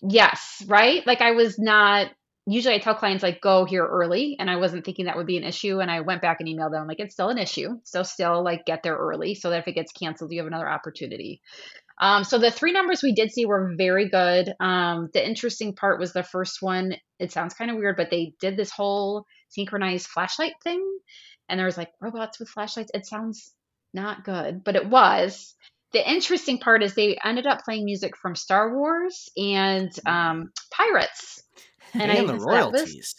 Yes, right? Like I was not usually I tell clients like go here early and I wasn't thinking that would be an issue and I went back and emailed them like it's still an issue. So still like get there early so that if it gets canceled you have another opportunity. Um, so the three numbers we did see were very good. Um, the interesting part was the first one. It sounds kind of weird, but they did this whole synchronized flashlight thing, and there was like robots with flashlights. It sounds not good, but it was. The interesting part is they ended up playing music from Star Wars and um, Pirates. *laughs* And I And, the royalties.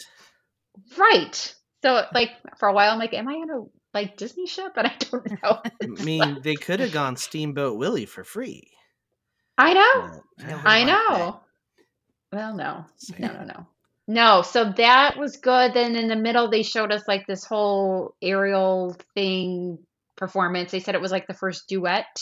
Right. So like for a while, I'm like, am I on a like Disney ship? but I don't *laughs* know. I *laughs* mean, they could have gone Steamboat Willie for free. I know. I know. Well, no, no, no, no. No, so that was good. Then in the middle, they showed us like this whole aerial thing performance. They said it was like the first duet.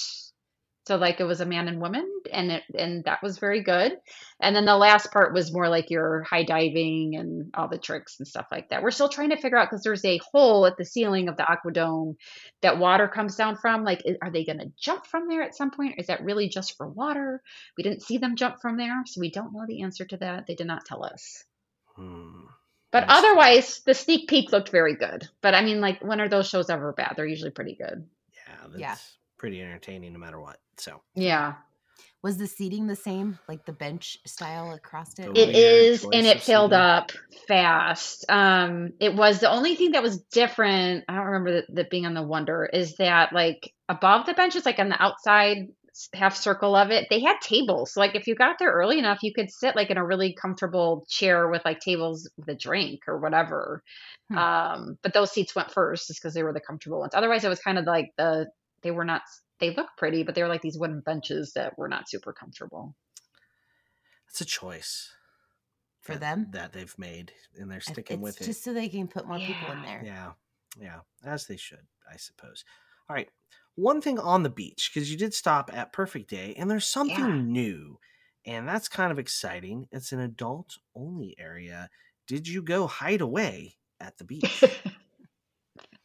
So like it was a man and woman, and it and that was very good. And then the last part was more like your high diving and all the tricks and stuff like that. We're still trying to figure out because there's a hole at the ceiling of the aquadome that water comes down from. Like, are they going to jump from there at some point? Is that really just for water? We didn't see them jump from there, so we don't know the answer to that. They did not tell us. Hmm. But I see. otherwise, the sneak peek looked very good. But I mean, like, when are those shows ever bad? They're usually pretty good. Yeah, that's Yeah. Pretty entertaining no matter what. So Yeah, Was the seating the same, like the bench style across it? The it and it filled seating. up fast. Um, it was the only thing that was different. I don't remember that, that being on the Wonder is that like above the benches, like on the outside half circle of it, they had tables. So like if you got there early enough, you could sit like in a really comfortable chair with like tables with a drink or whatever. Hmm. Um, but those seats went first just because they were the comfortable ones. Otherwise, it was kind of like the they were not. They look pretty, but they were like these wooden benches that were not super comfortable. it's a choice For that- them? that they've made, and they're sticking it's with just so they can put more people in there. Yeah, yeah, as they should, I suppose. All right, one thing on the beach because you did stop at Perfect Day, and there's something Yeah. new, and that's kind of exciting. It's an adult only area. Did you go hide away at the beach? *laughs*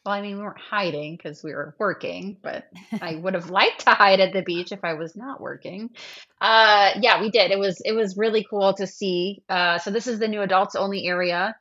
Well, I mean, we weren't hiding because we were working, but I would have liked to hide at the beach if I was not working. Uh, yeah, we did. It was it was really cool to see. Uh, so this is the new adults only area.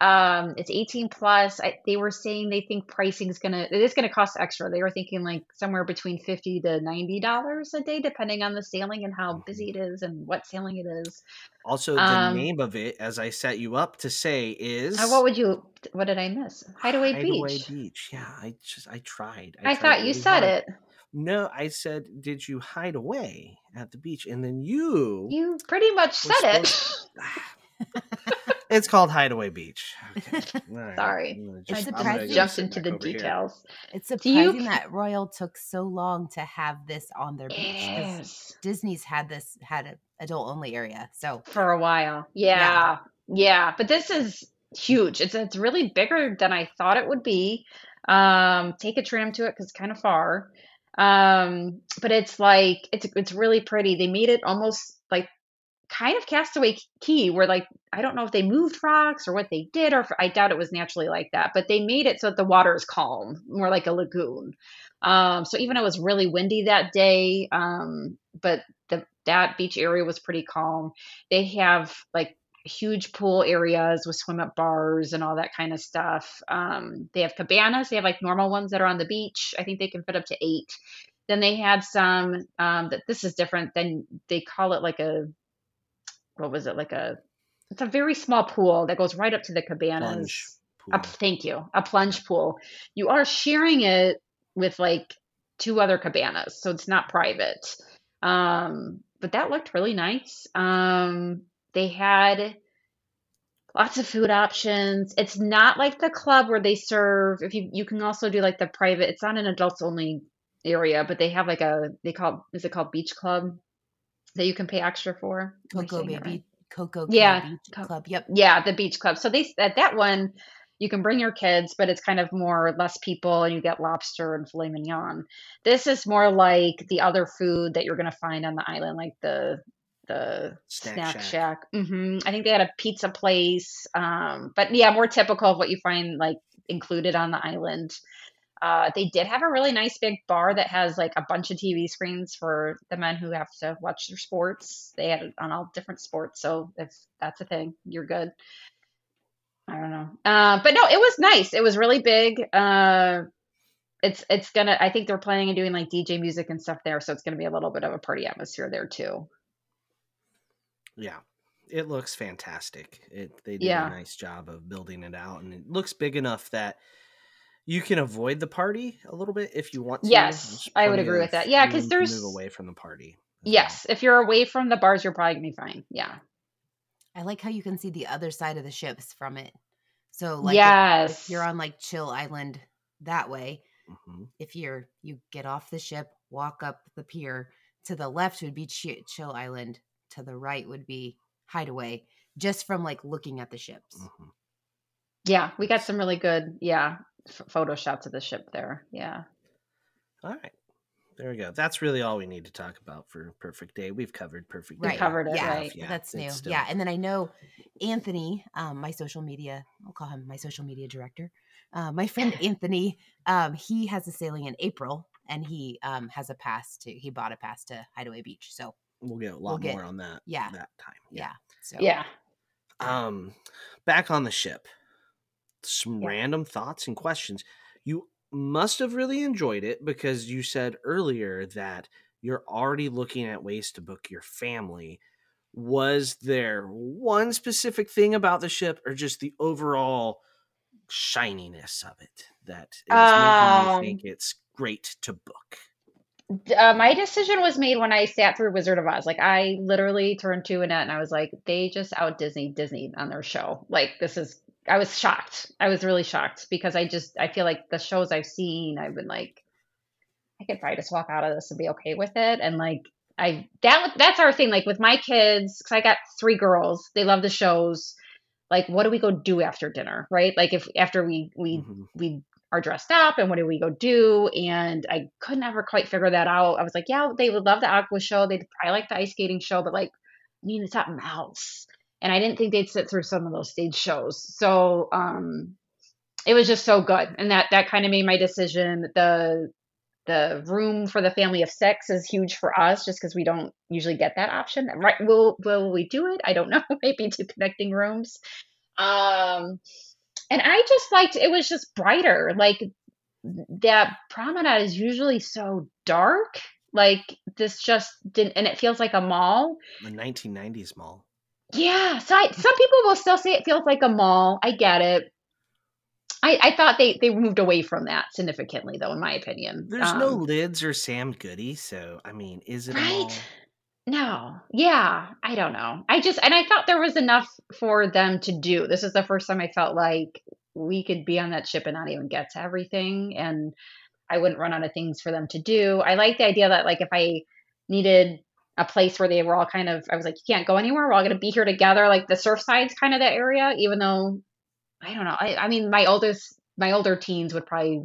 Um, it's 18 plus. I, they were saying they think pricing is gonna it is gonna cost extra. They were thinking like somewhere between 50 to 90 dollars a day, depending on the sailing and how busy it is and what sailing it is. Also, the Um, name of it, as I set you up to say, is Uh, what would you? What did I miss? Hideaway, beach. Hideaway Beach. Beach. Yeah, I just I tried. I tried thought you said hard. it. No, I said, did you hide away at the beach? And then you. You pretty much said it. *laughs* *laughs* supposed- it's called Hideaway Beach. Okay. *laughs* all right, Sorry. I'm gonna It's just- I'm gonna surprising- jumped into the over here. details. It's Do you- surprising that Royal took so long to have this on their beach. 'cause It is Disney's had this had an adult only area. So for a while. Yeah. yeah, But this is huge. It's it's really bigger than I thought it would be. Um, take a tram to it because it's kind of far. Um, but it's like it's it's really pretty. They made it almost like kind of Castaway Cay, where like I don't know if they moved rocks or what they did, or if, I doubt it was naturally like that. But they made it so that the water is calm, more like a lagoon. Um, so even though it was really windy that day, um, but the that beach area was pretty calm. They have like huge pool areas with swim up bars and all that kind of stuff. Um, they have cabanas. They have like normal ones that are on the beach. I think they can fit up to eight. Then they had some um, that this is different. Then they call it like a what was it like a it's a very small pool that goes right up to the cabanas. A, thank you. A plunge pool. You are sharing it with like two other cabanas, so it's not private. Um, but that looked really nice. Um, they had lots of food options. It's not like the club where they serve. If you you can also do like the private. It's not an adults only area, but they have like a they call is it called beach club that you can pay extra for. Coco Baby right? Coco Yeah, Beach Co- Club. Yep. Yeah, the beach club. So they at that one you can bring your kids, but it's kind of more less people and you get lobster and filet mignon. This is more like the other food that you're going to find on the island, like the the Snack snack, Shack. shack. hmm I think they had a pizza place, um, but yeah, more typical of what you find like included on the island. Uh, they did have a really nice big bar that has like a bunch of TV screens for the men who have to watch their sports. They had it on all different sports, so if that's a thing, you're good. I don't know, uh, but no, it was nice. It was really big. Uh, it's it's gonna. I think they're planning on doing like DJ music and stuff there, so it's gonna be a little bit of a party atmosphere there too. Yeah, it looks fantastic. It they did Yeah. a nice job of building it out, and it looks big enough that you can avoid the party a little bit if you want to. Yes, I would agree with that. Yeah, because there's- move away from the party. as well. Yes, if you're away from the bars, you're probably gonna be fine. Yeah. I like how you can see the other side of the ships from it. So like if- yes. if, you're on like Chill Island that way, Mhm. if you're you get off the ship, walk up the pier, to the left would be Chi- Chill Island, to the right would be Hideaway, just from like looking at the ships. Mhm. Yeah, we got some really good, yeah, f- photo shots of the ship there. Yeah. All right. There we go. That's really all we need to talk about for Perfect Day. We've covered Perfect We Day. covered it, yeah, right. Yeah, that's new. still- Yeah, and then I know Anthony, um, my social media, I'll call him my social media director. Uh, my friend *laughs* Anthony, um, he has a sailing in April, and he um, has a pass to. He bought a pass to Hideaway Beach. So We'll get a We'll lot get- more on that. yeah. that time. yeah, so Yeah. Um, back on the ship, some Yeah. random thoughts and questions. You must have really enjoyed it because you said earlier that you're already looking at ways to book your family. Was there one specific thing about the ship, or just the overall shininess of it that is making you Um, think it's great to book? Uh, my decision was made when I sat through Wizard of Oz. Like I literally turned to Annette and I was like, they just out Disney Disney on their show. Like this is I was shocked. I was really shocked because I just I feel like the shows I've seen, I've been like, I could probably just walk out of this and be okay with it. And like I that that's our thing. Like with my kids, because I got three girls, they love the shows. Like, what do we go do after dinner, right? Like if after we we Mhm. we are dressed up and what do we go do? And I could never quite figure that out. I was like, yeah, they would love the aqua show. They'd probably like the ice skating show, but like, we need something else. And I didn't think they'd sit through some of those stage shows. So um it was just so good. And that that kind of made my decision. The the room for the family of six is huge for us just because we don't usually get that option. Right. Will will we do it? I don't know. *laughs* Maybe two connecting rooms. Um and I just liked it was just brighter. Like that promenade is usually so dark. Like this just didn't and it feels like a mall. The 1990s mall. Yeah. So I, some people will still say it feels like a mall. I get it. I, I thought they, they moved away from that significantly though, in my opinion. There's no Um, lids or Sam Goody, so I mean, is it a mall? Right? No. Yeah. I don't know. I just, and I thought there was enough for them to do. This is the first time I felt like we could be on that ship and not even get to everything. And I wouldn't run out of things for them to do. I like the idea that, like, if I needed a place where they were all kind of, I was like, you can't go anywhere. We're all going to be here together. Like, the Surfside's kind of that area, even though I don't know. I, I mean, my oldest, my older teens would probably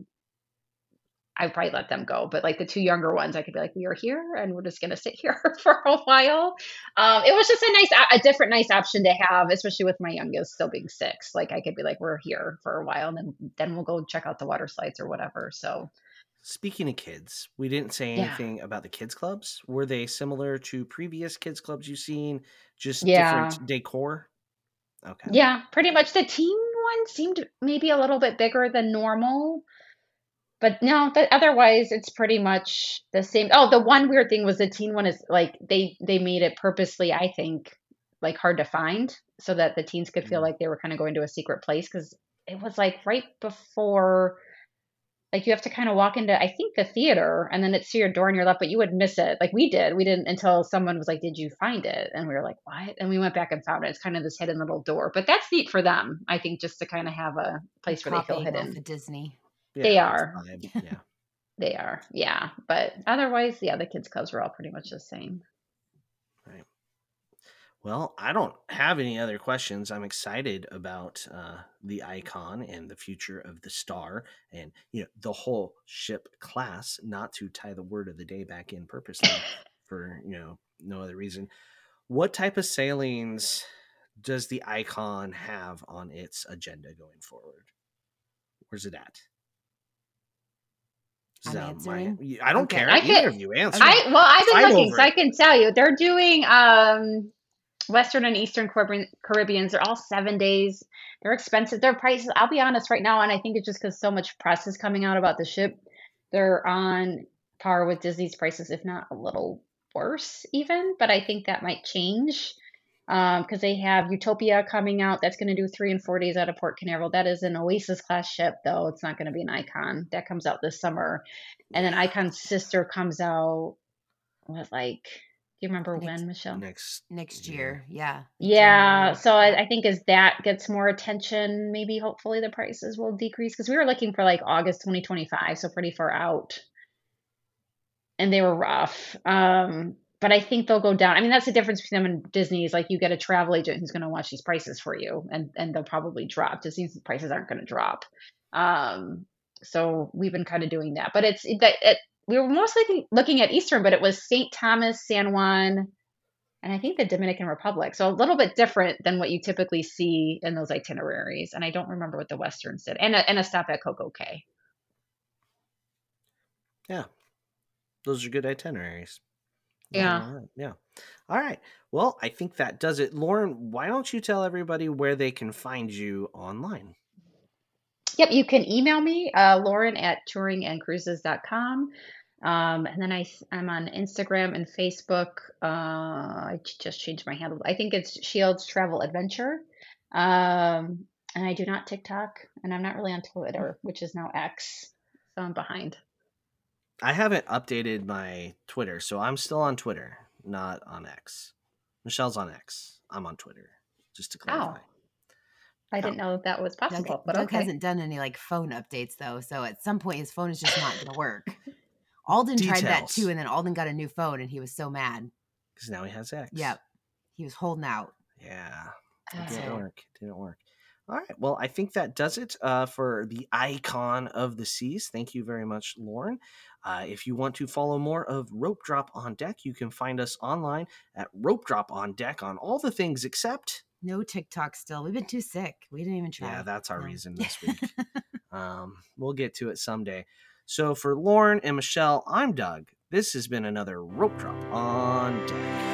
I'd probably let them go. But like the two younger ones, I could be like, we are here and we're just going to sit *laughs* here for a while. Um, it was just a nice, a different, nice option to have, especially with my youngest still being six. Like I could be like, we're here for a while and then, then we'll go check out the water slides or whatever. So Speaking of kids, we didn't say Yeah. anything about the kids clubs. Were they similar to previous kids clubs you've seen? Just Yeah. different decor? Okay. yeah, pretty much the teen one seemed maybe a little bit bigger than normal. But no, but otherwise it's pretty much the same. Oh, the one weird thing was the teen one is like they they made it purposely, I think, like hard to find so that the teens could feel Mm. like they were kind of going to a secret place because it was like right before like you have to kind of walk into I think the theater and then it's to your door on your left, but you would miss it. Like we did. We didn't until someone was like, Did you find it? And we were like, What? And we went back and found it. It's kind of this hidden little door. But that's neat for them, I think, just to kind of have a place where they feel Copying off hidden. of Disney. Yeah, They are. *laughs* Yeah. They are, yeah. But otherwise, yeah, the kids' clubs were all pretty much the same. Well, I don't have any other questions. I'm excited about uh, the icon and the future of the star, and you know the whole ship class. Not to tie the word of the day back in purposely *coughs* for you know no other reason. What type of sailings does the icon have on its agenda going forward? Where's it at? I'm my- I don't Okay. care. I Either can- of you answer. I well, I've been Fight looking, over so I can tell you they're doing um Western and Eastern Caribbean, Caribbeans. They're all seven days. They're expensive. Their prices. I'll be honest right now, and I think it's just because so much press is coming out about the ship. They're on par with Disney's prices, if not a little worse, even. But I think that might change um, because they have Utopia coming out. That's going to do three and four days out of Port Canaveral. That is an Oasis class ship, though. It's not going to be an Icon. That comes out this summer, and then Icon's sister comes out. What like? Do you remember Next- when, Michelle? next Next year. Yeah. Yeah, so I, I think as that gets more attention, maybe hopefully the prices will decrease because we were looking for like August 2025, so pretty far out. And they were rough. Um, but I think they'll go down. I mean, that's the difference between them and Disney is like you get a travel agent who's going to watch these prices for you and and they'll probably drop. Disney's prices aren't going to drop. Um, so we've been kind of doing that. But it's that it, we were mostly looking at Eastern, but it was St. Thomas, San Juan, and I think the Dominican Republic. So a little bit different than what you typically see in those itineraries. And I don't remember what the Westerns did. And a, and a stop at Coco Cay. Yeah, those are good itineraries. Yeah. All right, Yeah. All right. Well, I think that does it. Lauren, why don't you tell everybody where they can find you online? Yep, you can email me, uh, Lauren at touringandcruises.com. Um, and then I, I'm on Instagram and Facebook. Uh, I just changed my handle. I think it's Shields Travel Adventure. Um, and I do not TikTok, and I'm not really on Twitter, which is now X. So I'm behind. I haven't updated my Twitter, so I'm still on Twitter, not on X. Michelle's on X. I'm on Twitter, just to clarify. I didn't know that was Doug, possible, but Doug okay. hasn't done any like phone updates though, so at some point his phone is just not going to work. *laughs* Alden tried that too, and then Alden got a new phone, and he was so mad. Because now he has X. Yep, he was holding out. Yeah. It Uh, didn't work. It didn't work. All right. Well, I think that does it uh, for the icon of the seas. Thank you very much, Lauren. Uh, if you want to follow more of Rope Drop on Deck, you can find us online at Rope Drop on Deck on all the things except. No TikTok still. We've been too sick. We didn't even try. Yeah, that's our No. reason this week. *laughs* um, we'll get to it someday. So for Lauren and Michelle, I'm Doug. This has been another Rope Drop on Deck.